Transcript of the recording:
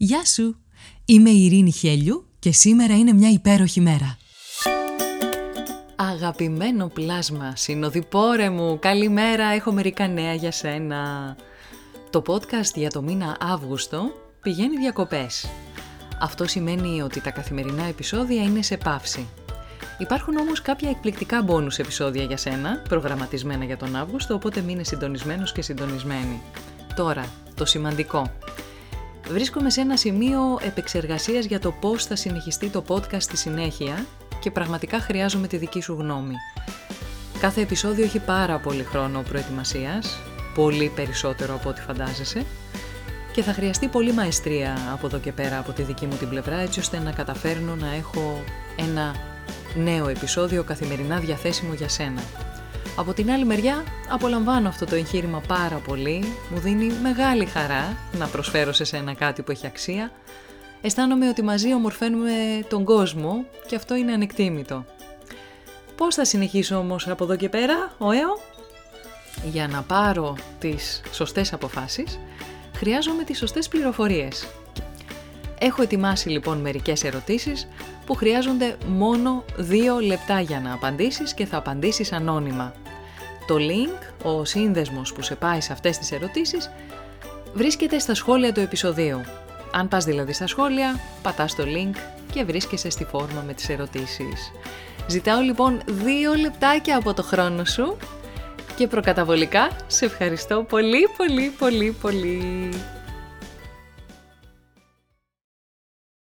Γεια σου! Είμαι η Ειρήνη Χέλιου και σήμερα είναι μια υπέροχη μέρα. Αγαπημένο πλάσμα, συνοδοιπόρε μου, καλημέρα, έχω μερικά νέα για σένα. Το podcast για το μήνα Αύγουστο πηγαίνει διακοπές. Αυτό σημαίνει ότι τα καθημερινά επεισόδια είναι σε παύση. Υπάρχουν όμως κάποια εκπληκτικά μπόνους επεισόδια για σένα, προγραμματισμένα για τον Αύγουστο, οπότε μείνε συντονισμένος και συντονισμένη. Τώρα, το σημαντικό. Βρίσκομαι σε ένα σημείο επεξεργασίας για το πώς θα συνεχιστεί το podcast στη συνέχεια και πραγματικά χρειάζομαι τη δική σου γνώμη. Κάθε επεισόδιο έχει πάρα πολύ χρόνο προετοιμασίας, πολύ περισσότερο από ό,τι φαντάζεσαι και θα χρειαστεί πολύ μαεστρία από εδώ και πέρα από τη δική μου την πλευρά έτσι ώστε να καταφέρνω να έχω ένα νέο επεισόδιο καθημερινά διαθέσιμο για σένα. Από την άλλη μεριά, απολαμβάνω αυτό το εγχείρημα πάρα πολύ, μου δίνει μεγάλη χαρά να προσφέρω σε σένα κάτι που έχει αξία. Αισθάνομαι ότι μαζί ομορφαίνουμε τον κόσμο και αυτό είναι ανεκτήμητο. Πώς θα συνεχίσω όμως από εδώ και πέρα, ωέω; Για να πάρω τις σωστές αποφάσεις, χρειάζομαι τις σωστές πληροφορίες. Έχω ετοιμάσει λοιπόν μερικές ερωτήσεις που χρειάζονται μόνο δύο λεπτά για να απαντήσεις και θα απαντήσεις ανώνυμα. Το link, ο σύνδεσμος που σε πάει σε αυτές τις ερωτήσεις, βρίσκεται στα σχόλια του επεισοδίου. Αν πας δηλαδή στα σχόλια, πατάς το link και βρίσκεσαι στη φόρμα με τις ερωτήσεις. Ζητάω λοιπόν δύο λεπτάκια από το χρόνο σου και προκαταβολικά σε ευχαριστώ πολύ πολύ πολύ πολύ.